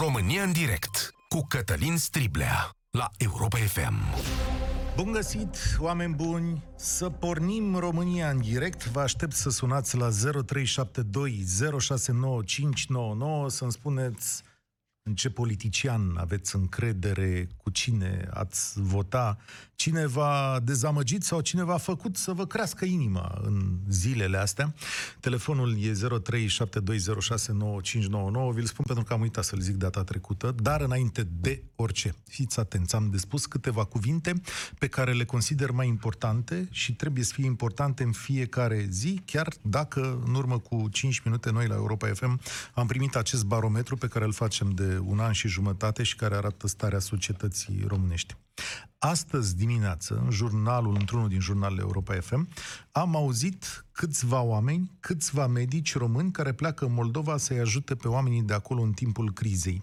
România în direct cu Cătălin Striblea la Europa FM. Bun găsit, oameni buni! Să pornim România în direct. Vă aștept să sunați la 0372 069599 să-mi spuneți în ce politician aveți încredere, cu cine ați vota, cine v-a dezamăgit sau cine v-a făcut să vă crească inima în zilele astea. Telefonul e 0372069599, vi-l spun pentru că am uitat să-l zic data trecută, dar înainte de orice, fiți atenți, am de spus câteva cuvinte pe care le consider mai importante și trebuie să fie importante în fiecare zi, chiar dacă în urmă cu 5 minute noi la Europa FM am primit acest barometru pe care îl facem de un an și jumătate și care arată starea societății românești. Astăzi dimineață, în jurnalul, într-unul din jurnalele Europa FM, am auzit câțiva oameni, câțiva medici români care pleacă în Moldova să-i ajute pe oamenii de acolo în timpul crizei.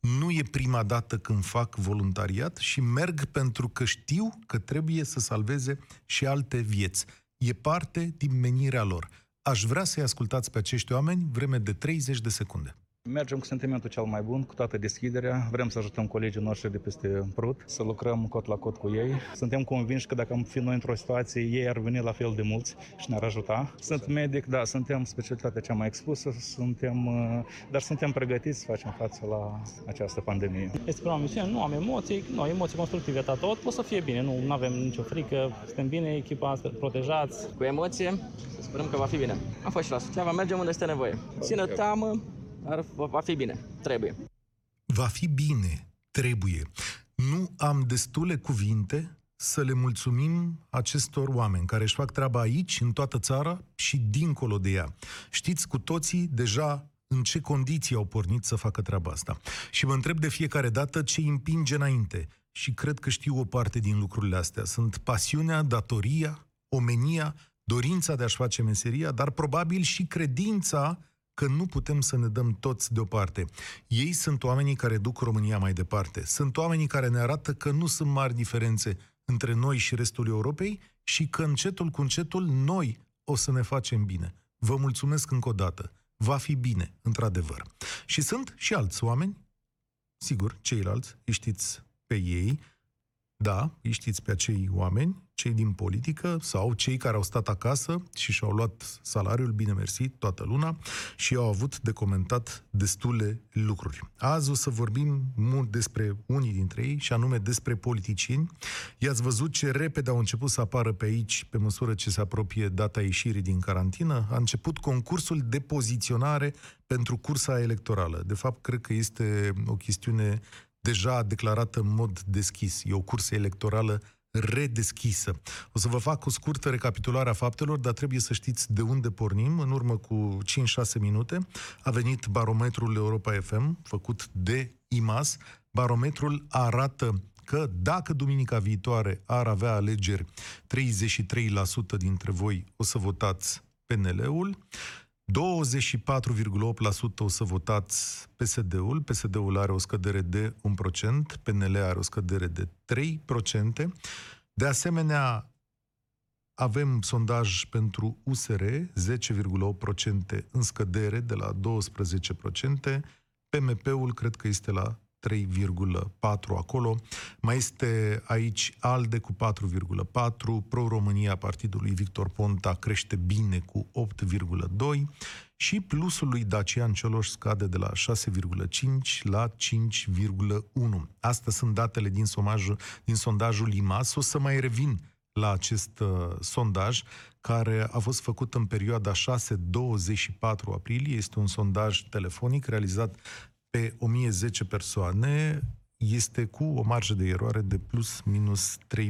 Nu e prima dată când fac voluntariat și merg pentru că știu că trebuie să salveze și alte vieți. E parte din menirea lor. Aș vrea să-i ascultați pe acești oameni vreme de 30 de secunde. Mergem cu sentimentul cel mai bun, cu toată deschiderea. Vrem să ajutăm colegii noștri de peste Prut, să lucrăm cot la cot cu ei. Suntem convinși că dacă am fi noi într-o situație, ei ar veni la fel de mulți și ne-ar ajuta. Sunt medic, da, suntem specialitatea cea mai expusă, suntem, uh, dar suntem pregătiți să facem față la această pandemie. Este prima misiune, nu am emoții, nu, emoții constructive, dar tot o să fie bine, nu avem nicio frică, suntem bine echipați, protejați. Cu emoție, sperăm că va fi bine. Am fost și la Suceava, mergem unde este nevoie. Țină teamă, dar va fi bine. Trebuie. Va fi bine. Trebuie. Nu am destule cuvinte să le mulțumim acestor oameni care își fac treaba aici, în toată țara și dincolo de ea. Știți cu toții deja în ce condiții au pornit să facă treaba asta. Și mă întreb de fiecare dată ce îi împinge înainte. Și cred că știu o parte din lucrurile astea. Sunt pasiunea, datoria, omenia, dorința de a-și face meseria, dar probabil și credința că nu putem să ne dăm toți deoparte. Ei sunt oamenii care duc România mai departe. Sunt oamenii care ne arată că nu sunt mari diferențe între noi și restul Europei și că încetul cu încetul noi o să ne facem bine. Vă mulțumesc încă o dată. Va fi bine, într-adevăr. Și sunt și alți oameni, sigur, ceilalți, îi știți pe ei, da, îi știți pe acei oameni, cei din politică sau cei care au stat acasă și și-au luat salariul, bine mersi, toată luna și au avut de comentat destule lucruri. Azi o să vorbim mult despre unii dintre ei și anume despre politicieni. I-ați văzut ce repede au început să apară pe aici pe măsură ce se apropie data ieșirii din carantină. A început concursul de poziționare pentru cursa electorală. De fapt, cred că este o chestiune deja declarată în mod deschis. E o cursă electorală redeschisă. O să vă fac o scurtă recapitulare a faptelor, dar trebuie să știți de unde pornim. În urmă cu 5-6 minute a venit barometrul Europa FM, făcut de IMAS. Barometrul arată că dacă duminica viitoare ar avea alegeri, 33% dintre voi o să votați PNL-ul, 24,8% o să votați PSD-ul. PSD-ul are o scădere de 1%, PNL are o scădere de 3%. De asemenea, avem sondaj pentru USR, 10,8% în scădere de la 12%. PMP-ul cred că este la 3,4 acolo. Mai este aici ALDE cu 4,4, Pro-România Partidului Victor Ponta crește bine cu 8,2 și plusul lui Dacian Cioloș scade de la 6,5 la 5,1. Astea sunt datele din, somajul, din sondajul IMAS. O să mai revin la acest uh, sondaj care a fost făcut în perioada 6-24 aprilie. Este un sondaj telefonic realizat pe 1010 persoane este cu o marjă de eroare de plus minus 3,1%.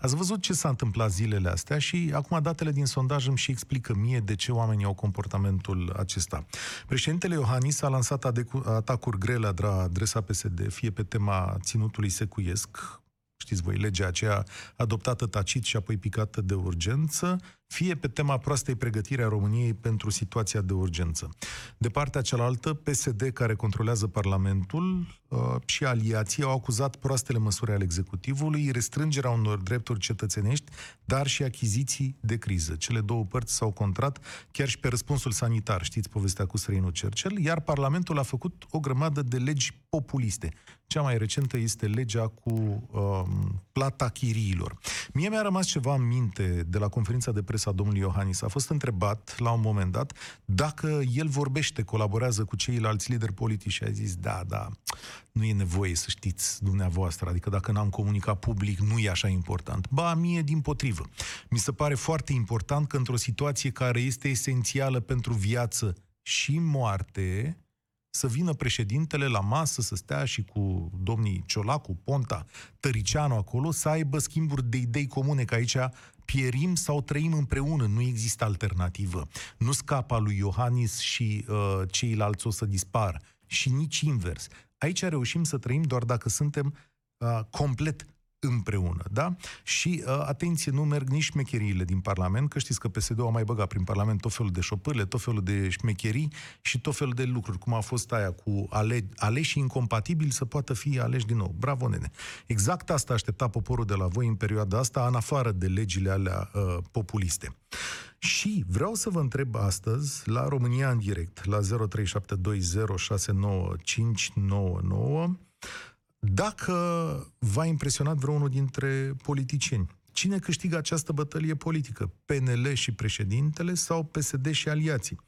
Ați văzut ce s-a întâmplat zilele astea și acum datele din sondaj îmi și explică mie de ce oamenii au comportamentul acesta. Președintele Iohannis a lansat atacuri grele la adresa PSD, fie pe tema ținutului secuiesc, știți voi, legea aceea adoptată tacit și apoi picată de urgență, fie pe tema proastei pregătire a României pentru situația de urgență. De partea cealaltă, PSD, care controlează Parlamentul uh, și aliații, au acuzat proastele măsuri ale executivului, restrângerea unor drepturi cetățenești, dar și achiziții de criză. Cele două părți s-au contrat chiar și pe răspunsul sanitar, știți povestea cu străinul Cercel, iar Parlamentul a făcut o grămadă de legi populiste. Cea mai recentă este legea cu um, plata chiriilor. Mie mi-a rămas ceva în minte de la conferința de presă a domnului Iohannis. A fost întrebat la un moment dat dacă el vorbește, colaborează cu ceilalți lideri politici și a zis da, da, nu e nevoie să știți dumneavoastră, adică dacă n-am comunicat public, nu e așa important. Ba, mie din potrivă. Mi se pare foarte important că într-o situație care este esențială pentru viață și moarte, să vină președintele la masă, să stea și cu domnii Ciolacu, Ponta, Tăricianu acolo, să aibă schimburi de idei comune, că aici pierim sau trăim împreună, nu există alternativă. Nu scapa lui Iohannis și uh, ceilalți o să dispară. Și nici invers. Aici reușim să trăim doar dacă suntem uh, complet împreună, da? Și, uh, atenție, nu merg nici șmecheriile din Parlament, că știți că PSD-ul a mai băgat prin Parlament tot felul de șopârle, tot felul de șmecherii și tot felul de lucruri, cum a fost aia cu ale, aleși incompatibili să poată fi aleși din nou. Bravo, nene! Exact asta aștepta poporul de la voi în perioada asta, în afară de legile alea uh, populiste. Și vreau să vă întreb astăzi, la România în direct, la 0372069599, dacă v-a impresionat vreunul dintre politicieni, cine câștigă această bătălie politică? PNL și președintele sau PSD și aliații?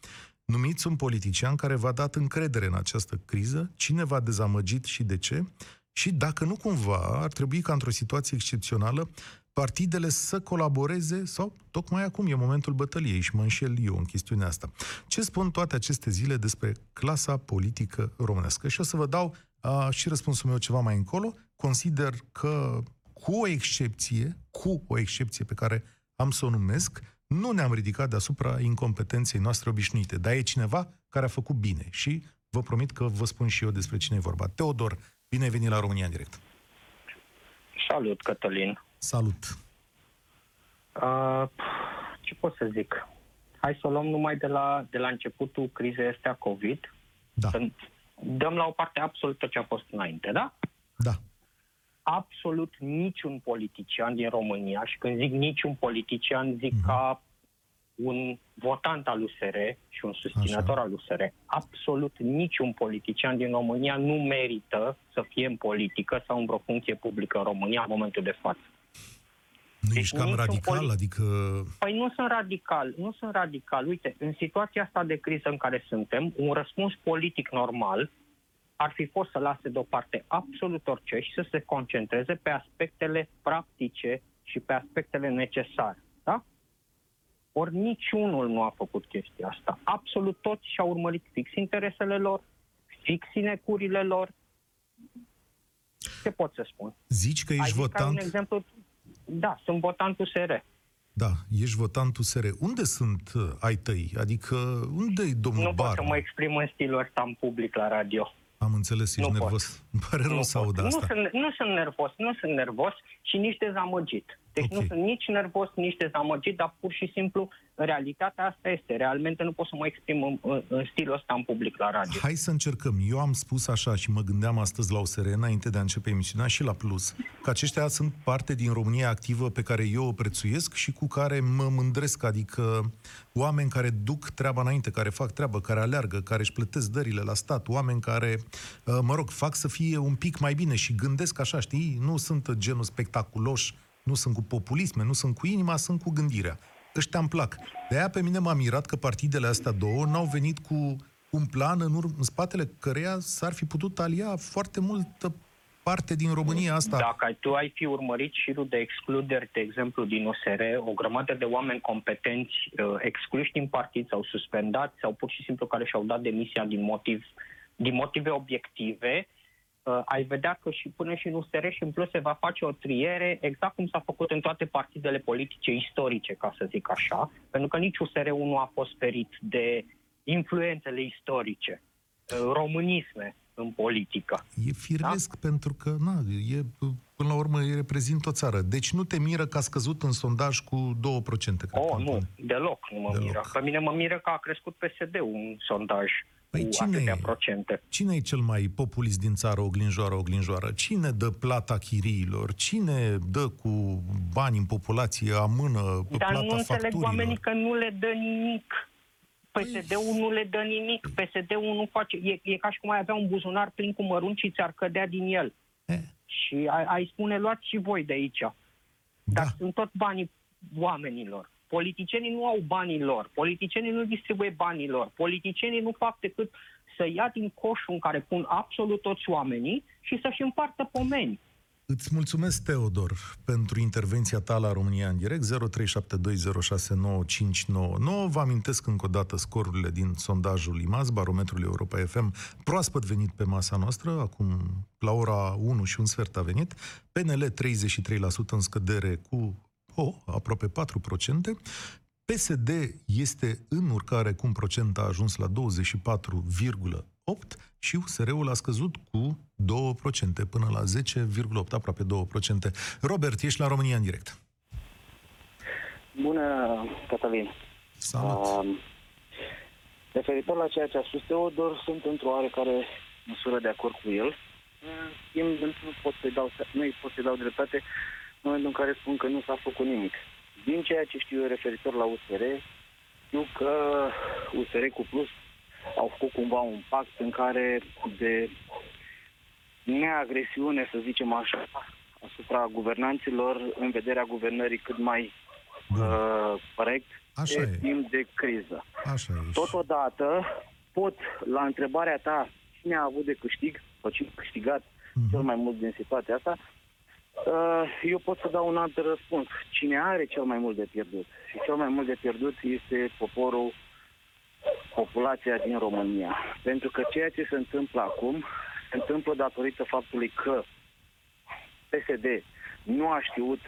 Numiți un politician care v-a dat încredere în această criză, cine v-a dezamăgit și de ce? Și dacă nu cumva ar trebui ca într-o situație excepțională partidele să colaboreze sau tocmai acum e momentul bătăliei și mă înșel eu în chestiunea asta. Ce spun toate aceste zile despre clasa politică românească? Și o să vă dau uh, și răspunsul meu ceva mai încolo. Consider că cu o excepție, cu o excepție pe care am să o numesc, nu ne-am ridicat deasupra incompetenței noastre obișnuite, dar e cineva care a făcut bine și vă promit că vă spun și eu despre cine e vorba. Teodor, bine ai venit la România în direct. Salut, Cătălin. Salut. Uh, ce pot să zic? Hai să o luăm numai de la, de la începutul crizei astea COVID. Da. Să dăm la o parte absolut tot ce a fost înainte, da? Da. Absolut niciun politician din România, și când zic niciun politician, zic Mhm. ca un votant al USR și un susținător Așa. al USR, absolut niciun politician din România nu merită să fie în politică sau în vreo funcție publică în România în momentul de față. Nu Deci ești cam niciun radical? poli- Adică... Păi nu sunt radical, nu sunt radical. Uite, în situația asta de criză în care suntem, un răspuns politic normal ar fi fost să lase deoparte absolut orice și să se concentreze pe aspectele practice și pe aspectele necesare. Da? Ori niciunul nu a făcut chestia asta. Absolut toți și-au urmărit fix interesele lor, fix sinecurile lor. Ce pot să spun? Zici că ești Ai zis ca un votant... exemplu, da, sunt votant USR. Da, ești votant USR. Unde sunt uh, ai tăi? Adică, unde e domnul Nu pot să Barna? mă exprim în stilul ăsta în public la radio. Am înțeles, ești Nu pot. nervos. Îmi pare rău nu, să pot. aud nu, asta. sunt, nu sunt nervos, nu sunt nervos și nici dezamăgit. Deci Ok. nu sunt nici nervos, nici dezamăgit, dar pur și simplu realitatea asta este. Realmente nu pot să mă exprim în, în, în stilul ăsta în public la radio. Hai să încercăm. Eu am spus așa și mă gândeam astăzi la USR, înainte de a începe emisiunea, și la Plus, că aceștia sunt parte din România activă pe care eu o prețuiesc și cu care mă mândresc, adică oameni care duc treaba înainte, care fac treabă, care aleargă, care își plătesc dările la stat, oameni care, uh, mă rog, fac să fie un pic mai bine și gândesc așa, știi? Nu sunt genul spectaculoși, nu sunt cu populisme, nu sunt cu inima, sunt cu gândirea. Ăștia îmi plac. De aia pe mine m-a mirat că partidele astea două n-au venit cu un plan în, ur- în spatele căreia s-ar fi putut alia foarte multă parte din România asta. Dacă ai- tu ai fi urmărit șirul de excluderi, de exemplu, din USR, o grămadă de oameni competenți uh, excluși din partid sau suspendați sau pur și simplu care și-au dat demisia din, motiv, din motive obiective, uh, ai vedea că și până și în USR și în plus se va face o triere exact cum s-a făcut în toate partidele politice istorice, ca să zic așa, pentru că nici USR-ul nu a fost ferit de influențele istorice, uh, românisme, în politică. E firesc da? pentru că, na, e, până la urmă, e reprezintă o țară. Deci nu te miră că a scăzut în sondaj cu 2%, cred Oh, că, nu, Anton. deloc nu mă Deloc. miră. Pe mine mă miră că a crescut PSD-ul un sondaj Păi cu cine atâtea e? procente. Cine e cel mai populist din țară, oglinjoară, oglinjoară? Cine dă plata chiriilor? Cine dă cu bani în populație, amână Dar plata nu înțeleg facturilor? oamenii că nu le dă nimic. PSD-ul nu le dă nimic. PSD-ul nu face... E, e ca și cum ai avea un buzunar plin cu mărunci și ți-ar cădea din el. Eh, Și ai, ai spune, luați și voi de aici. Dar da. sunt tot banii oamenilor. Politicienii nu au banii lor. Politicienii nu distribuie banii lor. Politicienii nu fac decât să ia din coșul în care pun absolut toți oamenii și să-și împartă pomeni. Îți mulțumesc, Teodor, pentru intervenția ta la România în direct, 0372069599. Vă amintesc încă o dată scorurile din sondajul IMAS, barometrul Europa FM, proaspăt venit pe masa noastră, acum la ora 1 și un sfert a venit, PNL 33% în scădere cu oh, aproape 4%, PSD este în urcare cu un procent a ajuns la 24,8% și USR-ul a scăzut cu 2% până la 10,8%, aproape 2%. Robert, ești la România în direct. Bună, Cătălin. Salut! Um, referitor la ceea ce a spus Teodor, sunt într-o oarecare măsură de acord cu el. În schimb, nu pot să dau, nu îi pot să dau dreptate în momentul în care spun că nu s-a făcut nimic. Din ceea ce știu eu referitor la USR, știu că USR cu Plus au făcut cumva un pact în care de neagresiune, să zicem așa, asupra guvernanților în vederea guvernării cât mai Bun. uh, corect Așa de e. timp de criză. Așa e. Totodată, pot, la întrebarea ta, cine a avut de câștig, sau cine a câștigat Mhm. cel mai mult din situația asta, uh, eu pot să dau un alt răspuns. Cine are cel mai mult de pierdut? Și cel mai mult de pierdut este poporul, populația din România. Pentru că ceea ce se întâmplă acum se întâmplă datorită faptului că PSD nu a știut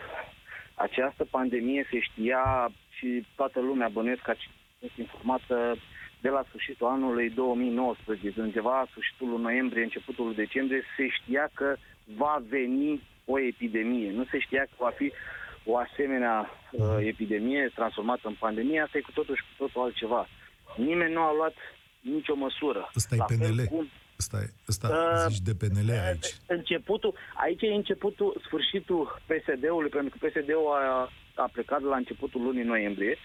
această pandemie, se știa și toată lumea bănuiesc că a fost informată de la sfârșitul anului 2019, undeva la sfârșitul lui noiembrie, începutul lui decembrie, se știa că va veni o epidemie. Nu se știa că va fi o asemenea uh, epidemie transformată în pandemie, asta e cu totul și cu totul altceva. Nimeni nu a luat nicio măsură. Ăsta e La fel PNL. cum- Ăsta, e, ăsta Uh, zici de PNL aici. Începutul, aici e începutul, sfârșitul PSD-ului, pentru că PSD-ul a, a plecat la începutul lunii noiembrie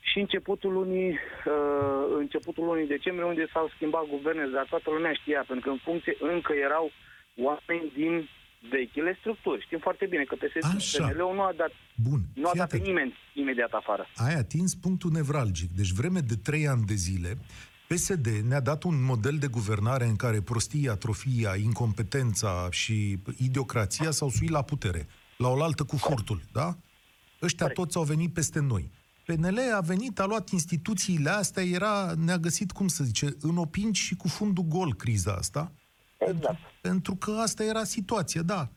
și începutul lunii, uh, începutul lunii decembrie, unde s-au schimbat guvernele, dar toată lumea știa, pentru că în funcție încă erau oameni din vechile structuri. Știm foarte bine că PSD, Așa. PNL-ul nu a dat, Bun, nu a fii dat pe atent. nimeni imediat afară. ai atins punctul nevralgic. Deci vreme de trei ani de zile, PSD ne-a dat un model de guvernare în care prostia, atrofia, incompetența și idiocrația s-au suit la putere, la oaltă cu furtul, da? Ăștia Corect. toți au venit peste noi. PNL a venit, a luat instituțiile astea, era, ne-a găsit, cum să zice, în opinci și cu fundul gol criza asta. Exact. Pentru, pentru că asta era situația, da.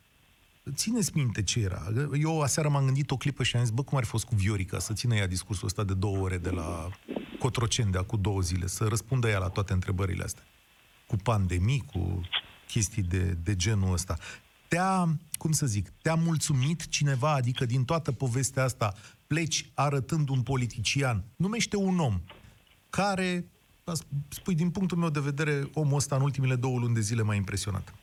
Țineți minte ce era. Eu aseară m-am gândit o clipă și am zis, bă, cum ar fi fost cu Viorica să țină ea discursul ăsta de două ore de la Cotroceni de acum două zile, să răspundă ea la toate întrebările astea. Cu pandemii, cu chestii de, de genul ăsta. Te-a, cum să zic, te-a mulțumit cineva, adică din toată povestea asta, pleci arătând un politician, numește un om care, spui, din punctul meu de vedere, omul ăsta în ultimele două luni de zile m-a impresionat.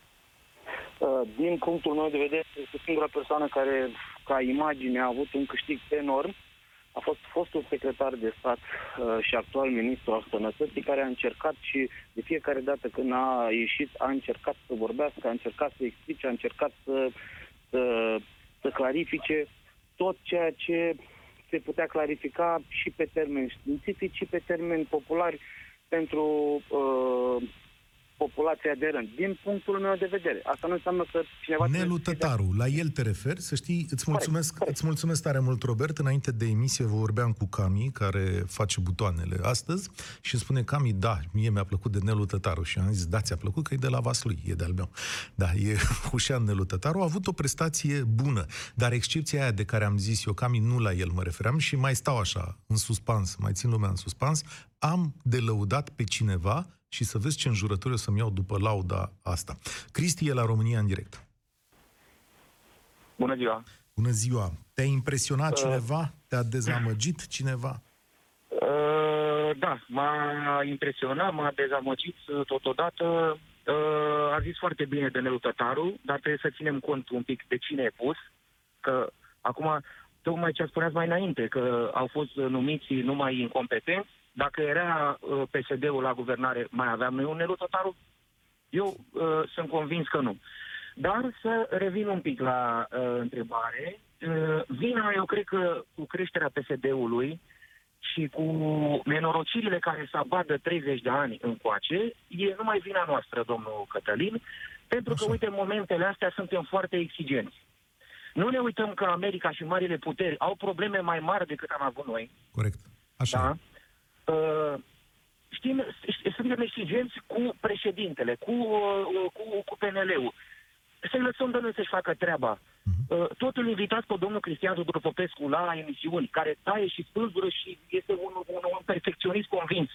Uh, Din punctul meu de vedere, este singura persoană care, ca imagine, a avut un câștig enorm. A fost fostul secretar de stat uh, și actual ministru al sănătății, care a încercat și de fiecare dată când a ieșit, a încercat să vorbească, a încercat să explice, a încercat să, să, să clarifice tot ceea ce se putea clarifica și pe termeni științifici și pe termeni populari pentru uh, populația de rând. Din punctul meu de vedere. Asta nu înseamnă că cineva... Nelu trebuie să fie de- Tătaru, la el te referi, să știi, îți mulțumesc, corect. îți mulțumesc tare mult, Robert. Înainte de emisie vă vorbeam cu Cami, care face butoanele astăzi, și îmi spune Cami, da, mie mi-a plăcut de Nelu Tătaru. Și am zis, da, ți-a plăcut că e de la Vaslui, e de-al meu. Da, e Hușan Nelu Tătaru, a avut o prestație bună, dar excepția aia de care am zis eu, Cami, nu la el mă refeream și mai stau așa, în suspans, mai țin lumea în suspans, am de lăudat pe cineva și să vezi ce înjurături o să-mi iau după lauda asta. Cristi e la România în direct. Bună ziua! Bună ziua! Te-a impresionat cineva? Te-a dezamăgit cineva? Uh, da, m-a impresionat, m-a dezamăgit uh, totodată. Uh, a zis foarte bine de Nelu Tătaru, dar trebuie să ținem cont un pic de cine e pus, că acum, tocmai ce spuneați mai înainte, că au fost numiți numai incompetenți, dacă era uh, PSD-ul la guvernare, mai aveam noi un Nelu Tătaru? Eu uh, sunt convins că nu. Dar să revin un pic la uh, întrebare. Uh, vina, eu cred că cu creșterea PSD-ului și cu nenorocirile care se abat de 30 de ani încoace, e numai vina noastră, domnul Cătălin, pentru că, Așa. uite, în momentele astea suntem foarte exigenți. Nu ne uităm că America și marile puteri au probleme mai mari decât am avut noi. Corect. Așa Da? E. Uh, știm, s- suntem exigenți cu președintele, cu, uh, cu, cu PNL-ul. Să-i lăsăm de noi să-și facă treaba. Uh, totul invitați pe domnul Cristian Tudor Popescu la emisiuni, care taie și spânzură și este un, un, un perfecționist convins.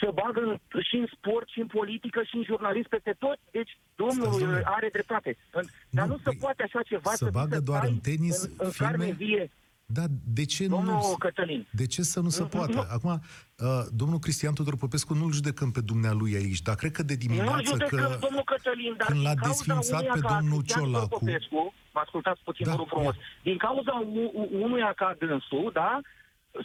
Să bagă în- și în sport, și în politică, și în jurnalist peste tot. Deci, domnul Stați, domnule. uh, are dreptate. În- Dar Nu, nu, se păi, poate așa ceva să vii bagă doar stai în tenis în, în filme carne vie. Da, de ce Domnul nu... Cătălin. De ce să nu se Nu, poată? nu. Acum, uh, domnul Cristian Tudor Popescu nu-l judecăm pe dumnealui aici, dar cred că de Nu dimineață judecăm că... domnul Cătălin, dar când din l-a cauza desfințat unuia pe ca domnul Cristian Tudor Ciolacu- Popescu, mă ascultați puțin, Da, vă rog frumos, ia. din cauza u- u- unuia ca dânsul, da,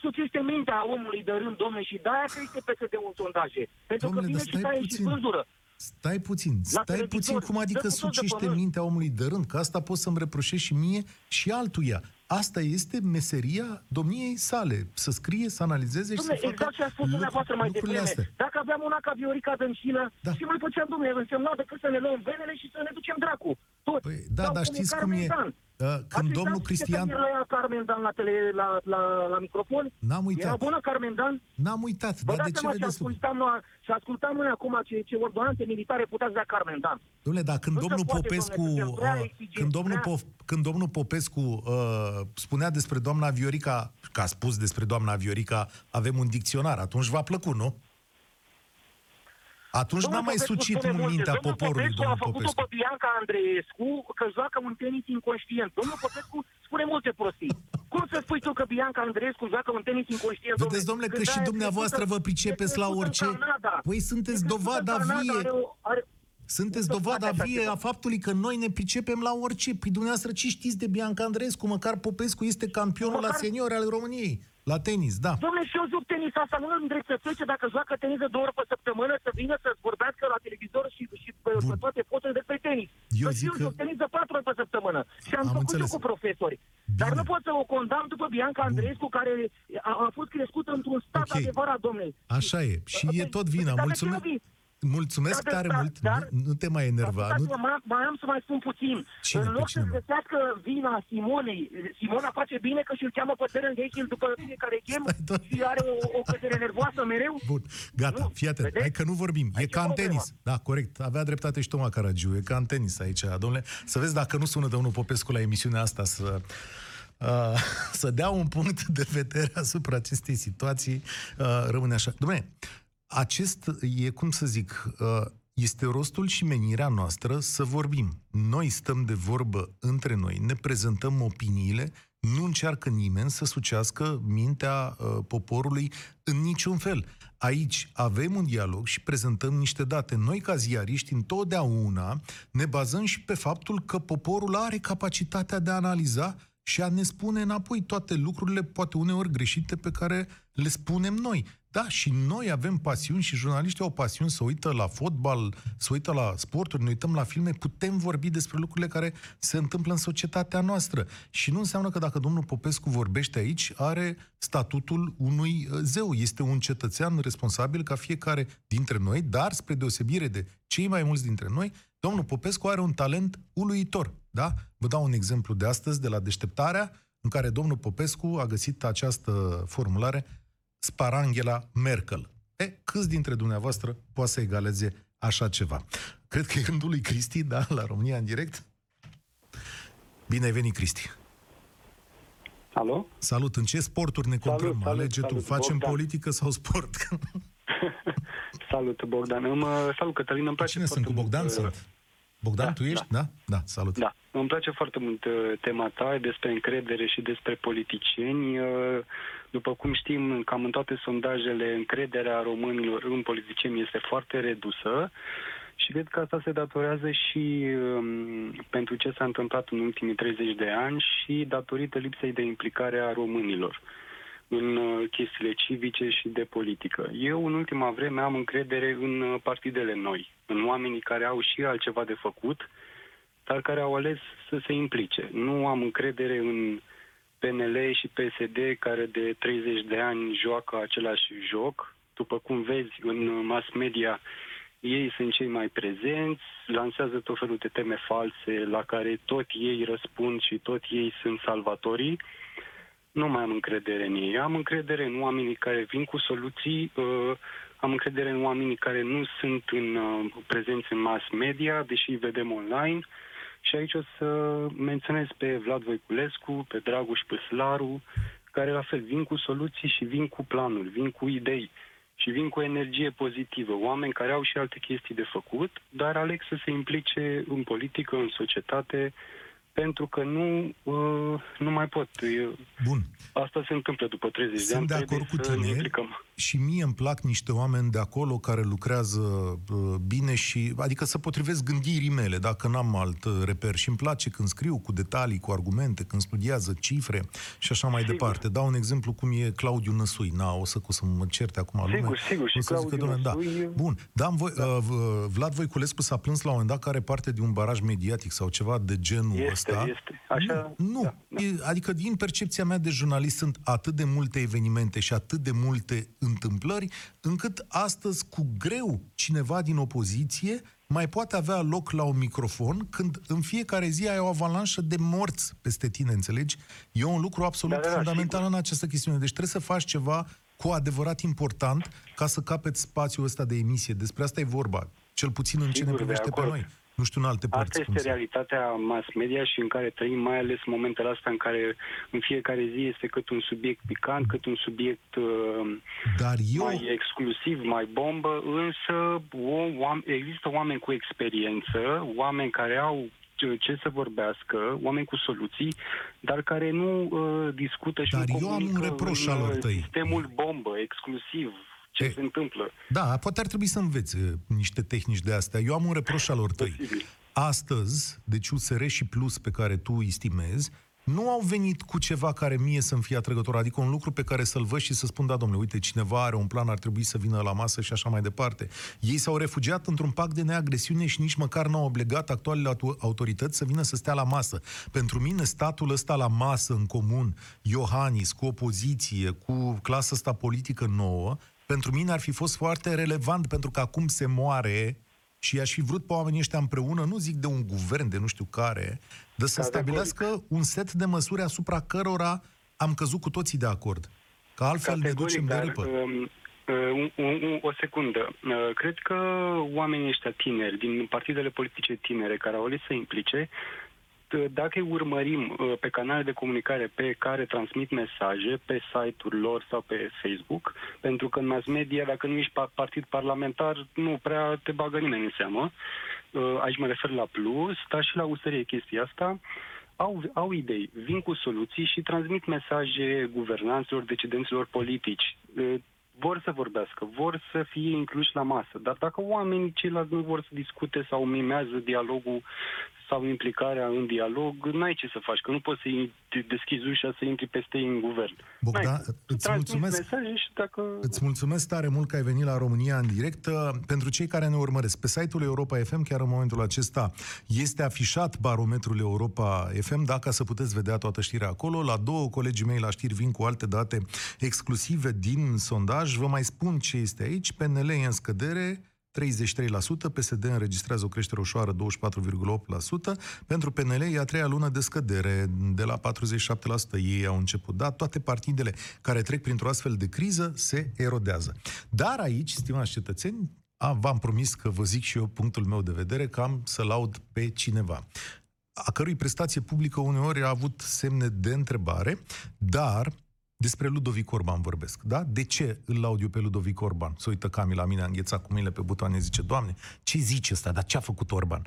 suțește mintea omului de rând, domnule, și de-aia crește PSD-ul în sondaje. Pentru Domnule, că vine dar și stai taie și puțin. spânzură. Stai puțin, stai televizor, puțin, cum adică dă cu tot de sucește pământ. mintea omului de rând? Că asta poți să-mi reproșești și mie și altuia. Asta este meseria domniei sale, să scrie, să analizeze și Dom'le, să facă exact ce a spus dumneavoastră mai lucrurile devreme. astea. Dacă aveam una ca Viorica Dăncilă, Da. și mai făceam, domnule, însemna decât să ne luăm venele și să ne ducem dracu. Tot. Păi, da, Sau dar cum știți Carmen cum e? Dan. Uh, Când Ați domnul uitat Cristian... Ce la Carmen Dan la, tele, la, la, la microfon? N-am uitat. Era bună Carmen Dan? N-am uitat, Vă dar de dați ce seama ce vedeți lucruri? ascultam, noi, și ascultam noi acum ce, ce ordonanțe militare puteți da Carmen Dan. Domnule, dar când Nu se domnul poate, Popescu, domnule, suntem prea uh, exigenți, când domnul, prea- Pof, când domnul Popescu uh, spunea despre doamna Viorica, că a spus despre doamna Viorica, avem un dicționar, atunci v-a plăcut, nu? Atunci n-a Domnul mai Popescu sucit spune multe. mintea domnul poporului, Popescu domnul a făcut-o Popescu. pe Bianca Andreescu că joacă un tenis inconștient. Domnul Popescu spune multe prostii. Cum să spui tu că Bianca Andreescu joacă un tenis inconștient? Vedeți, domnule, că Când și aia e dumneavoastră crescută- vă pricepeți e la crescută în orice. Canada. Păi sunteți E crescută dovada în Canada, vie. are o- are- Sunteți Nu se dovada poate așa vie ceva. a faptului că noi ne pricepem la orice. Păi dumneavoastră ce știți de Bianca Andreescu? Măcar Popescu este campionul la Măcar- seniori al României. La tenis, da. Domnule, și eu joc tenis asta, nu îmi îndreptățește dacă joacă tenis de două ori pe săptămână să vină să vorbească la televizor și, și pe, pe Bun. toate posturile despre tenis. Eu Că zic eu că- joc tenis de patru ori pe săptămână. Și am, Am făcut înțeles. eu cu profesori. Dar Bine. nu pot să o condamn după Bianca Andreescu, care a, a fost crescută într-un stat Ok. adevărat, domnule. Așa e. Și e tot vina. Dar de ce Mulțumesc. Nu vii? Mulțumesc Dar de- tare dar- mult. dar- Nu, nu te mai enerva. Nu... Ascultați-mă, mai, mai am să mai spun puțin. Cine, în pe loc cine, să mă? găsească vina Simonei, Simona face bine că și-l cheamă pe Darren Gachil după fiecare game Stai, doamne. și are o, o cădere nervoasă mereu. Bun, gata, Nu, fii atent. vedeți? Hai că nu vorbim. E Aici ca e în problema. tenis. Da, corect. Avea dreptate și Toma Caragiu. E ca în tenis aici, domnule. Să vezi dacă nu sună domnul Popescu la emisiunea asta să... Uh, să dea un punct de vedere asupra acestei situații, uh, rămâne așa. Dom'le, acest e, cum să zic, uh, este rostul și menirea noastră să vorbim. Noi stăm de vorbă între noi, ne prezentăm opiniile, nu încearcă nimeni să sucească mintea uh, poporului în niciun fel. Aici avem un dialog și prezentăm niște date. Noi, ca ziariști, întotdeauna ne bazăm și pe faptul că poporul are capacitatea de a analiza și a ne spune înapoi toate lucrurile, poate uneori greșite, pe care le spunem noi. Da, și noi avem pasiuni și jurnaliștii au pasiuni să uită la fotbal, să uită la sporturi, ne uităm la filme, putem vorbi despre lucrurile care se întâmplă în societatea noastră. Și nu înseamnă că dacă domnul Popescu vorbește aici, are statutul unui uh, zeu. Este un cetățean responsabil ca fiecare dintre noi, dar spre deosebire de cei mai mulți dintre noi, domnul Popescu are un talent uluitor. Da? Vă dau un exemplu de astăzi, de la deșteptarea, în care domnul Popescu a găsit această formulare Sparangela Merkel. E, câți dintre dumneavoastră poate să egaleze așa ceva? Cred că e rândul lui Cristi, da, la România în direct. Bine ai venit, Cristi. Alo? Salut, în ce sporturi ne Salut, comprăm? salut, Alege salut, tu, facem Bogdan. politică sau sport? salut, Bogdan. Mă, salut, Cătălin. Îmi place Cine sunt? Cu foarte Bogdan mult, uh, sunt? Bogdan, da, tu ești? Da. da? Da, salut. Da, îmi place foarte mult uh, tema ta despre încredere și despre politicieni. Uh, După cum știm, cam în toate sondajele, încrederea românilor în politicieni este foarte redusă și cred că asta se datorează și um, pentru ce s-a întâmplat în ultimii 30 de ani și datorită lipsei de implicare a românilor în uh, chestiile civice și de politică. Eu, în ultima vreme, am încredere în uh, partidele noi, în oamenii care au și altceva de făcut, dar care au ales să se implice. Nu am încredere în PNL și PSD care de 30 de ani joacă același joc. După cum vezi în mass media, ei sunt cei mai prezenți, lansează tot felul de teme false la care tot ei răspund și tot ei sunt salvatorii. Nu mai am încredere în ei. Am încredere în oamenii care vin cu soluții, uh, am încredere în oamenii care nu sunt în, uh, prezenți în mass media, deși îi vedem online. Și aici o să menționez pe Vlad Voiculescu, pe Dragoș Păslaru, care la fel vin cu soluții și vin cu planuri, vin cu idei și vin cu energie pozitivă. Oameni care au și alte chestii de făcut, dar aleg să se implice în politică, în societate, pentru că nu, uh, nu mai pot. Eu, Bun. Asta se întâmplă după 30 de Sunt ani. de acord trebuie cu să ne tine implicăm. și mie îmi plac niște oameni de acolo care lucrează uh, bine și, adică să potrivesc gândirii mele, dacă n-am alt uh, reper. Și îmi place când scriu cu detalii, cu argumente, când studiază cifre și așa mai Sigur. departe. Dau un exemplu cum e Claudiu Năsui. Na, o să, o să mă certe acum Sigur, lume. sigur, și O să zică, Claudiu "Doamne, da. Năsui e- Bun, da, am voi, uh, v- Vlad Voiculescu s-a plâns la un moment dat că are parte de un baraj mediatic sau ceva de genul Este, ăsta. este. Așa, nu, nu. da, da. E, adică din percepția mea de jurnalist sunt atât de multe evenimente și atât de multe întâmplări, încât astăzi cu greu cineva din opoziție mai poate avea loc la un microfon când în fiecare zi ai o avalanșă de morți peste tine, înțelegi? E un lucru absolut Da, da, da, fundamental sigur. în această chestiune. Deci trebuie să faci ceva cu adevărat important ca să capeți spațiul ăsta de emisie. Despre asta e vorba, cel puțin în ce Sigur, ne de privește pe acord. noi. Nu știu în alte părți. Asta cum este să- realitatea mass media și în care trăim, mai ales în momentele astea în care în fiecare zi este cât un subiect picant, cât un subiect uh, Dar eu... mai exclusiv, mai bombă, însă o, oam- există oameni cu experiență, oameni care au ce- ce să vorbească, oameni cu soluții, dar care nu uh, discută și Dar nu eu am un comunică reproș în, al lor uh, tăi. sistemul bombă, exclusiv, ce E, se întâmplă. Da, poate ar trebui să înveți uh, niște tehnici de astea. Eu am un reproș al lor tăi. Posibil. Astăzi, deci USR și Plus pe care tu îi stimezi, nu au venit cu ceva care mie să-mi fie atrăgător, adică un lucru pe care să-l văd și să spun, da, domnule, uite, cineva are un plan, ar trebui să vină la masă și așa mai departe. Ei s-au refugiat într-un pact de neagresiune și nici măcar n-au obligat actualele auto- autorități să vină să stea la masă. Pentru mine, statul ăsta la masă, în comun, Iohannis, cu opoziție, cu clasa asta politică nouă, pentru mine ar fi fost foarte relevant, pentru că acum se moare și aș fi vrut pe oamenii ăștia împreună, nu zic de un guvern, de nu știu care, de să stabilească un set de măsuri asupra cărora am căzut cu toții de acord. Că altfel ne ducem de dar, râpă. um, uh, un, un, un, o secundă. Uh, cred că oamenii ăștia tineri, din partidele politice tinere care au ales să implice, t- dacă îi urmărim uh, pe canale de comunicare pe care transmit mesaje, pe site-ul lor sau pe Facebook, pentru că în mass media, dacă nu ești pa- partid parlamentar, nu prea te bagă nimeni în seamă. Uh, Aici mă refer la Plus, dar și la USR e chestia asta au, au idei, vin cu soluții și transmit mesaje guvernanților, decidenților politici. E, Vor să vorbească, vor să fie incluși la masă, dar dacă oamenii ceilalți nu vor să discute sau mimează dialogul sau implicarea în dialog, n-ai ce să faci, că nu poți să-i deschizi ușa să intri peste ei în guvern. Bogdan, N-ai cum. îți Transmiți mulțumesc. mesaje și dacă... Îți mulțumesc tare mult că ai venit la România în direct. Uh, Pentru cei care ne urmăresc, pe site-ul Europa FM, chiar în momentul acesta, este afișat barometrul Europa FM, dacă să puteți vedea toată știrea acolo. La două colegii mei la știri vin cu alte date exclusive din sondaj. Vă mai spun ce este aici. PNL e în scădere, 33%, PSD înregistrează o creștere ușoară, 24,8%. Pentru PNL e a treia lună de scădere, de la 47% ei au început. Da, toate partidele care trec printr-o astfel de criză se erodează. Dar aici, stimați cetățeni, a, v-am promis că vă zic și eu punctul meu de vedere, că am să laud pe cineva a cărui prestație publică uneori a avut semne de întrebare, dar Despre Ludovic Orban vorbesc, da? De ce îl laud eu pe Ludovic Orban? Să uită Camila la mine, a înghețat cu mâinile pe butoane, zice, Doamne, ce zice ăsta, dar ce a făcut Orban?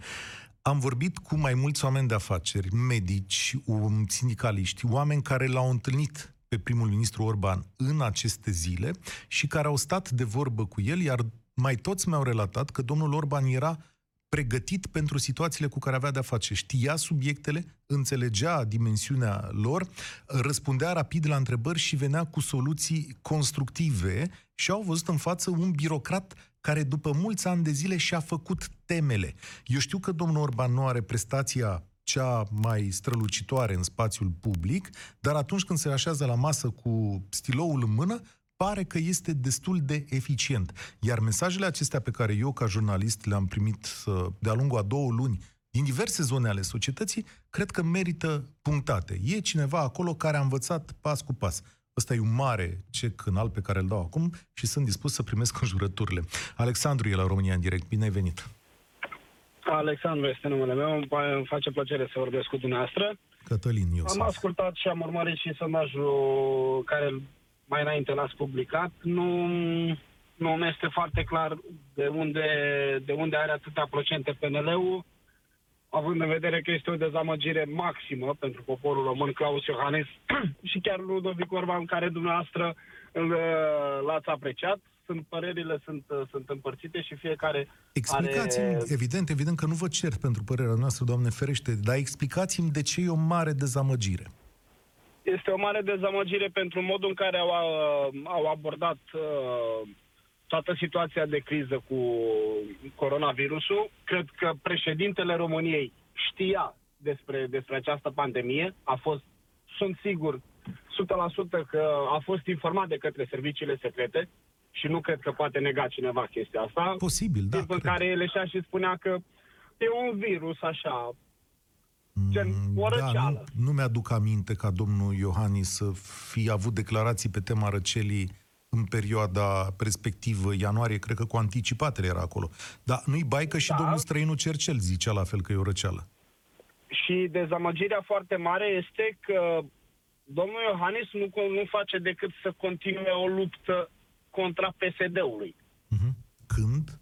Am vorbit cu mai mulți oameni de afaceri, medici, um, sindicaliști, oameni care l-au întâlnit pe primul ministru Orban în aceste zile și care au stat de vorbă cu el, iar mai toți mi-au relatat că domnul Orban era pregătit pentru situațiile cu care avea de-a face. Știa subiectele, înțelegea dimensiunea lor, răspundea rapid la întrebări și venea cu soluții constructive și au văzut în față un birocrat care după mulți ani de zile și-a făcut temele. Eu știu că domnul Orban nu are prestația cea mai strălucitoare în spațiul public, dar atunci când se așează la masă cu stiloul în mână, pare că este destul de eficient. Iar mesajele acestea pe care eu, ca jurnalist, le-am primit uh, de-a lungul a două luni din diverse zone ale societății, cred că merită punctate. E cineva acolo care a învățat pas cu pas. Ăsta e un mare cec înalt pe care îl dau acum și sunt dispus să primesc conjurăturile. Alexandru e la România în direct. Bine ai venit! Alexandru este numele meu, îmi face plăcere să vorbesc cu dumneavoastră. Cătălin, eu Am sunt. ascultat și am urmărit și sondajul care mai înainte l-ați publicat. Nu, nu mi este foarte clar de unde, de unde are atâtea procente PNL-ul, având în vedere că este o dezamăgire maximă pentru poporul român, Claus Iohannis și chiar Ludovic Orban, care dumneavoastră îl, l-ați apreciat. Sunt părerile sunt, sunt împărțite și fiecare Explicați-mi, are... evident, evident că nu vă cer pentru părerea noastră, Doamne ferește, dar explicați-mi de ce e o mare dezamăgire. Este o mare dezamăgire pentru modul în care au, uh, au abordat uh, toată situația de criză cu coronavirusul. Cred că președintele României știa despre, despre această pandemie, a fost, sunt sigur, 100% că a fost informat de către serviciile secrete și nu cred că poate nega cineva chestia asta. Posibil, da. Timp în cred. care el ieșea și spunea că e un virus așa, gen o Da, răceală. nu, nu mi-aduc aminte ca domnul Iohannis să fi avut declarații pe tema răcelii în perioada respectivă, ianuarie, cred că cu anticipatele era acolo. Dar nu-i bai că și Da. domnul străinul Cercel zicea la fel că e o răceală. Și dezamăgirea foarte mare este că domnul Iohannis nu, nu face decât să continue o luptă contra PSD-ului. Mhm. Când?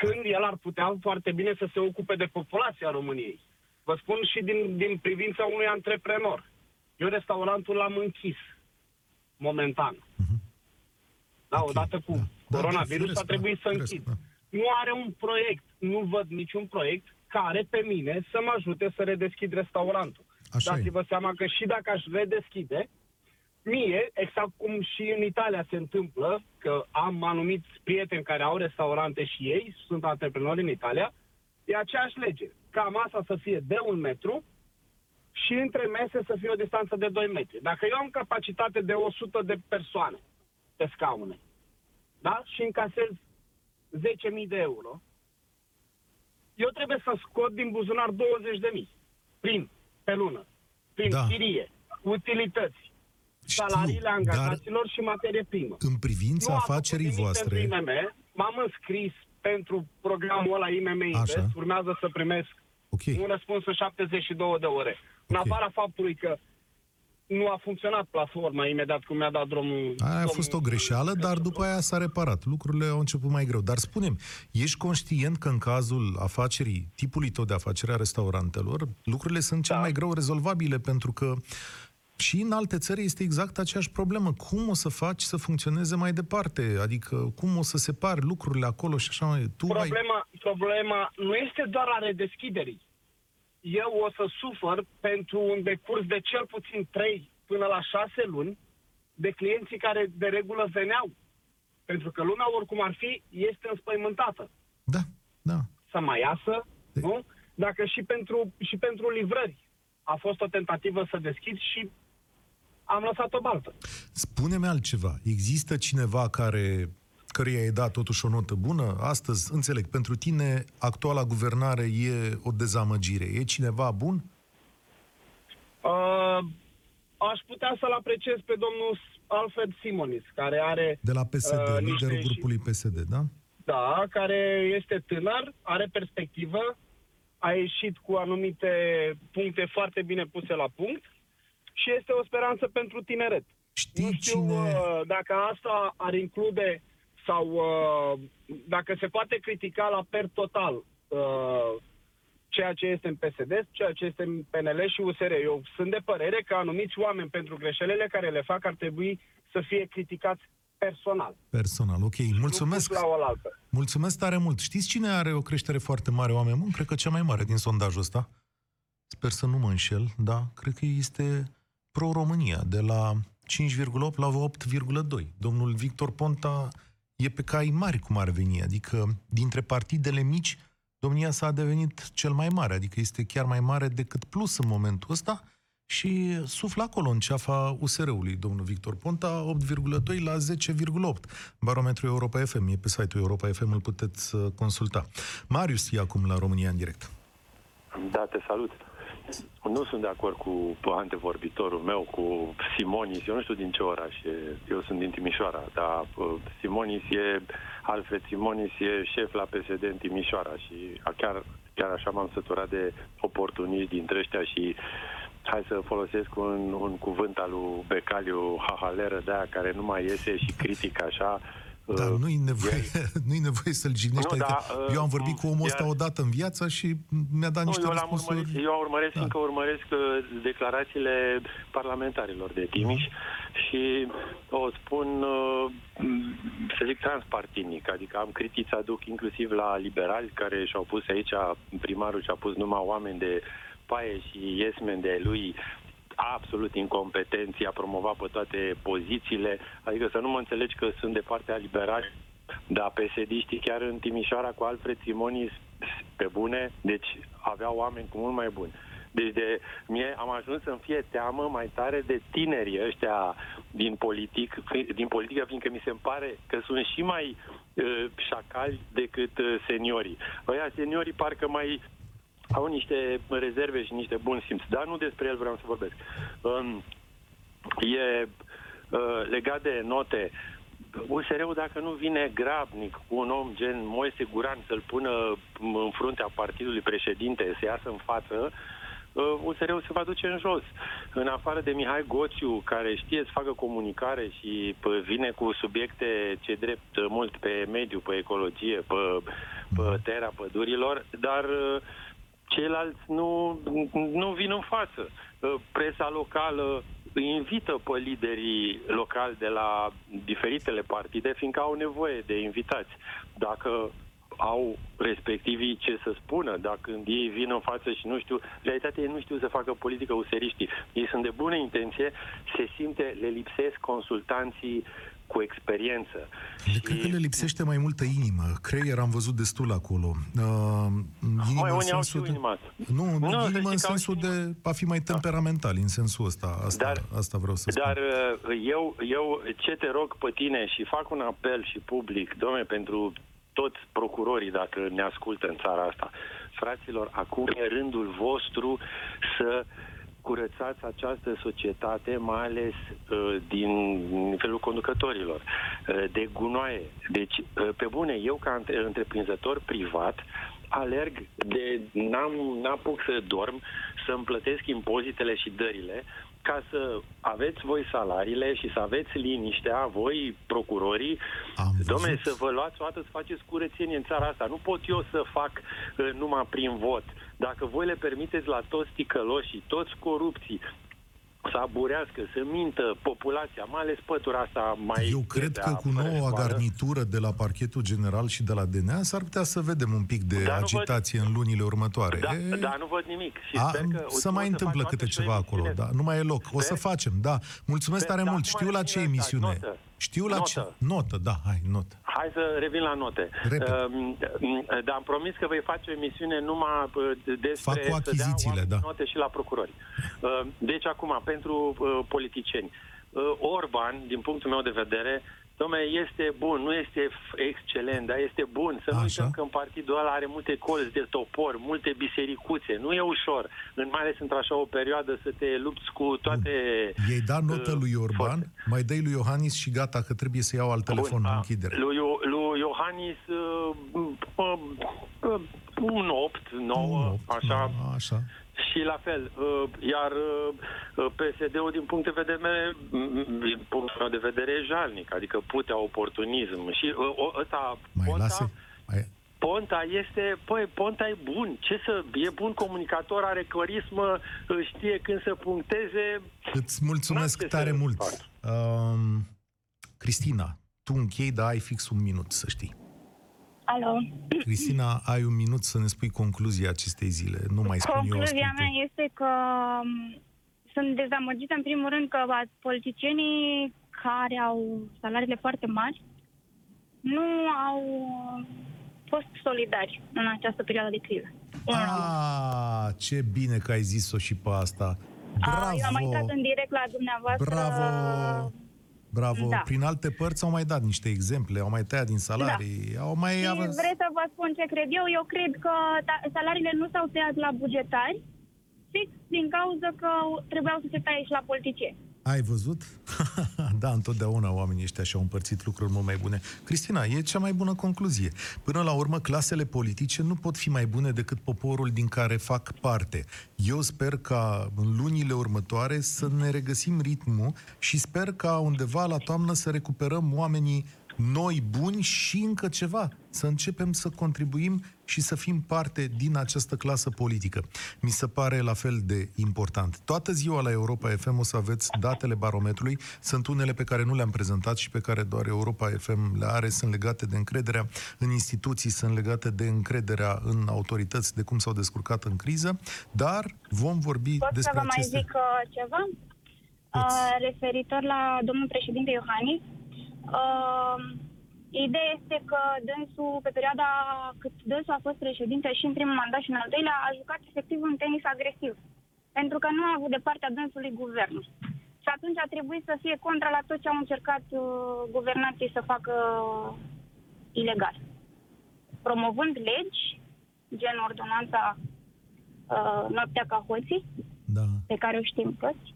Când el ar putea foarte bine să se ocupe de populația României. Vă spun și din, din privința unui antreprenor. Eu restaurantul l-am închis, momentan. Da, Ok, odată cu da. Da, coronavirus da, a trebuit firesc, să firesc, închid. da. Nu are un proiect, nu văd niciun proiect care pe mine să mă ajute să redeschid restaurantul. Așa e. Dați-vă seama că și dacă aș redeschide, mie, exact cum și în Italia se întâmplă, că am anumiți prieteni care au restaurante și ei, sunt antreprenori în Italia, e aceeași lege. Ca masa să fie de un metru și între mese să fie o distanță de 2 metri. Dacă eu am capacitate de 100 de persoane pe scaune, da? și încasez 10.000 de euro, eu trebuie să scot din buzunar 20.000 prin, pe lună, prin Da. da. chirie, utilități, Știu, salariile dar angajaților și materie primă. în privința Nu am afacerii făcut nimic voastre... Pentru IMM, m-am înscris pentru programul ăla IMM Invest, Așa. urmează să primesc Ok, un răspuns în 72 de ore. În Ok. afara faptului că nu a funcționat platforma imediat cum mi-a dat drumul... Aia a domnul fost o greșeală, dar după aia s-a reparat. Lucrurile au început mai greu. Dar spunem, ești conștient că în cazul afacerii, tipului tău de afacere a restaurantelor, lucrurile sunt cel Da. mai greu rezolvabile, pentru că și în alte țări este exact aceeași problemă. Cum o să faci să funcționeze mai departe? Adică cum o să separi lucrurile acolo și așa mai... Tu ai... Problema, problema nu este doar a redeschiderii. Eu o să sufăr pentru un decurs de cel puțin 3 până la 6 luni de clienții care de regulă veneau. Pentru că lumea, oricum ar fi, este înspăimântată. Da, da. Să mai iasă, De- nu? Dacă și pentru, și pentru livrări a fost o tentativă să deschid și am lăsat o baltă. Spune-mi altceva. Există cineva care căreia ai dat totuși o notă bună? Astăzi, înțeleg, pentru tine actuala guvernare e o dezamăgire. E cineva bun? Uh, aș putea să-l apreciez pe domnul Alfred Simonis, care are De la PSD, Uh, niște liderul și- grupului PSD, da? Da, care este tânăr, are perspectivă, a ieșit cu anumite puncte foarte bine puse la punct și este o speranță pentru tineret. Știi nu știu cine... uh, dacă asta ar include sau uh, dacă se poate critica la per total uh, ceea ce este în PSD, ceea ce este în PNL și USR. Eu sunt de părere că anumiți oameni pentru greșelile care le fac ar trebui să fie criticați personal. Personal, ok. Mulțumesc. Nu pus la oaltă. Mulțumesc tare mult. Știți cine are o creștere foarte mare, oameni buni? Cred că cea mai mare din sondajul ăsta. Sper să nu mă înșel, da? Cred că este Pro-România, de la 5,8 la 8,2. Domnul Victor Ponta e pe cai mari cum ar veni, adică dintre partidele mici, domnia sa a devenit cel mai mare, adică este chiar mai mare decât plus în momentul ăsta și suflă acolo în ceafa USR-ului, domnul Victor Ponta, 8,2 la 10,8. Barometrul Europa FM e pe site-ul Europa FM, îl puteți uh, consulta. Marius e acum la România în direct. Da, te salut. Nu sunt de acord cu antevorbitorul meu, cu Simonis. Eu nu știu din ce oraș e. Eu sunt din Timișoara, dar uh, Simonis e, Alfred Simonis e șef la PSD în Timișoara și chiar, chiar așa m-am săturat de oportuniști dintre ăștia și hai să folosesc un, un cuvânt al lui Becaliu, hahaleră de aia care nu mai iese și critic așa, dar uh, nu-i nevoie, nu-i nevoie să-l jignești. Nu, adică da, uh, eu am vorbit cu omul ăsta iar... odată în viață și mi-a dat nu, niște eu răspunsuri. Urmărit, eu urmăresc, da. încă urmăresc uh, declarațiile parlamentarilor de Timiș da. și o spun, să zic, transpartinic. Adică am critici să aduc inclusiv la liberali care și-au pus aici, primarul și-a pus numai oameni de paie și iesmen de lui absolut incompetenți, a promovat pe toate pozițiile, adică să nu mă înțelegi că sunt de partea liberali, dar psd chiar în Timișoara cu Alfred Simonis, pe bune, deci aveau oameni cu mult mai buni. Deci de, mie am ajuns să-mi fie teamă mai tare de tinerii ăștia din, politic, din politică, fiindcă mi se pare că sunt și mai uh, șacali decât uh, seniorii. Ăia seniorii parcă mai au niște rezerve și niște bun simț, dar nu despre el vreau să vorbesc. Um, e uh, legat de note. USR-ul, dacă nu vine grabnic cu un om gen Moise Guran să-l pună în fruntea partidului președinte, să iasă în față, uh, USR-ul se va duce în jos. În afară de Mihai Goțiu, care știe să facă comunicare și vine cu subiecte ce drept mult pe mediu, pe ecologie, pe, pe tera pădurilor, dar uh, ceilalți nu, nu vin în față. Uh, presa locală invită pe liderii locali de la diferitele partide, fiindcă au nevoie de invitați. Dacă au respectivii ce să spună, dacă când ei vin în față și nu știu, realitatea ei nu știu să facă politică useriștii. Ei sunt de bună intenție, se simte, le lipsesc consultanții cu experiență. Le și... cred că le lipsește mai multă inimă. Creier am văzut destul acolo. Uh, mai unii au și de... inimat. Nu, nu inimă în sensul de a fi mai temperamental, în sensul ăsta. Asta, dar, asta vreau să spun. Dar uh, eu, eu ce te rog pe tine și fac un apel și public, domne, pentru toți procurorii, dacă ne ascultă în țara asta, fraților, acum e rândul vostru să uh, curățați această societate, mai ales uh, din felul conducătorilor, uh, de gunoaie. Deci, uh, pe bune, eu ca întreprinzător privat alerg de n-am, n-apuc să dorm, să-mi plătesc impozitele și dările, ca să aveți voi salariile și să aveți liniștea, voi, procurorii, domne, să vă luați o dată să faceți curățenie în țara asta. Nu pot eu să fac uh, numai prin vot. Dacă voi le permiteți la toți ticăloșii, toți corupții, să aburească, să mintă populația, mai ales pătura asta mai... Eu cred că cu noua garnitură de la parchetul general și de la DNA s-ar putea să vedem un pic de dar agitație văd... în lunile următoare. Da, e... da, nu văd nimic. Și A, sper că să mai întâmplă câte ceva acolo, da, nu mai e loc. Sper... O să facem, da. Mulțumesc sper, tare mult. Știu la ce emisiune. Notă. Știu la notă. ce... Notă, da, hai, notă. Hai să revin la note. Uh, dar am promis că voi face o emisiune numai uh, despre... Fac cu achizițiile, da. Note și la procurori. Uh, deci acum, pentru uh, politicieni. Uh, Orban, din punctul meu de vedere, Dom'le, este bun, nu este excelent, dar este bun. Să nu uităm că în partidul ăla are multe colți de topor, multe bisericuțe. Nu e ușor, în mai ales într-așa o perioadă, să te lupți cu toate... Ei da notă uh, lui Orban, forțe. mai dai lui Iohannis și gata, că trebuie să iau alt telefon bun, în închidere. Lui, lui Iohannis uh, uh, uh, un 8, 9, 8, așa. așa. Și la fel, uh, iar uh, PSD-ul din punct de vedere, din punctul meu de vedere, e jalnic, adică putea oportunism și uh, ăsta, Mai Ponta, lase? Mai... Ponta este, păi, Ponta e bun, ce să, e bun comunicator, are carismă, știe când să puncteze. Îți mulțumesc N-am ce tare să mult. fac. Um, Cristina, tu închei, dar ai fix un minut, să știi. Alo. Cristina, ai un minut să ne spui concluzia acestei zile. Nu mai spun eu Concluzia asculte. mea este că m, sunt dezamăgită în primul rând că a- politicienii care au salariile foarte mari nu au uh, fost solidari în această perioadă de criză. Ah, ce bine că ai zis-o și pe asta. Ah, Eu am mai intrat Bravo! în direct la dumneavoastră. Bravo! Bravo! Da. Prin alte părți au mai dat niște exemple, au mai tăiat din salarii, au mai... Și avut- vreți să vă spun ce cred eu? Eu cred că ta- salariile nu s-au tăiat la bugetari, fix din cauza că trebuiau să se taie și la politicieni. Ai văzut? da, întotdeauna oamenii ăștia și-au împărțit lucruri mult mai bune. Cristina, e cea mai bună concluzie. Până la urmă, clasele politice nu pot fi mai bune decât poporul din care fac parte. Eu sper ca în lunile următoare să ne regăsim ritmul și sper ca undeva la toamnă să recuperăm oamenii noi buni și încă ceva. Să începem să contribuim și să fim parte din această clasă politică. Mi se pare la fel de important. Toată ziua la Europa FM o să aveți datele barometrului. Sunt unele pe care nu le-am prezentat și pe care doar Europa FM le are. Sunt legate de încrederea în instituții, sunt legate de încrederea în autorități, de cum s-au descurcat în criză, dar vom vorbi Pot să despre vă mai aceste... zic uh, ceva? Uh, referitor la domnul președinte Iohannis. Uh, ideea este că dânsul, pe perioada cât dânsul a fost președinte și în primul mandat și în al doilea, a jucat efectiv un tenis agresiv. Pentru că nu a avut de partea dânsului guvernul. Și atunci a trebuit să fie contra la tot ce au încercat uh, guvernanții să facă ilegal. Promovând legi, gen ordonanța uh, noaptea ca hoții, da. pe care o știm toți.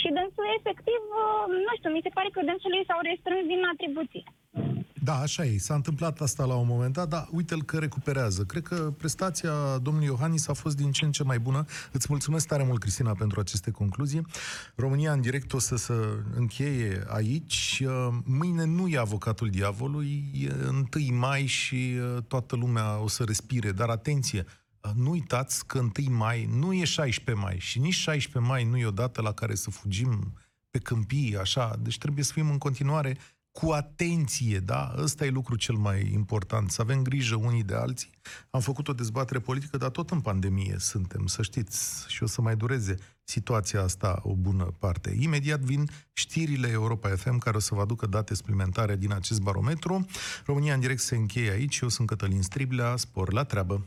Și dânsul, efectiv, uh, nu știu, mi se pare că dânsului s-au restrâns din atribuții. Da, așa e. S-a întâmplat asta la un moment dat, dar uite-l că recuperează. Cred că prestația domnului Iohannis a fost din ce în ce mai bună. Îți mulțumesc tare mult, Cristina, pentru aceste concluzii. România în direct o să se încheie aici. Uh, Mâine nu e avocatul diavolului, e 1 mai și uh, toată lumea o să respire. Dar atenție, uh, nu uitați că 1 mai nu e 16 mai și nici 16 mai nu e o dată la care să fugim pe câmpii, așa. Deci trebuie să fim în continuare cu atenție, da? Ăsta e lucru cel mai important, să avem grijă unii de alții. Am făcut o dezbatere politică, dar tot în pandemie suntem, să știți, și o să mai dureze situația asta o bună parte. Imediat vin știrile Europa FM, care o să vă aducă date suplimentare din acest barometru. România în direct se încheie aici, eu sunt Cătălin Striblea, spor la treabă!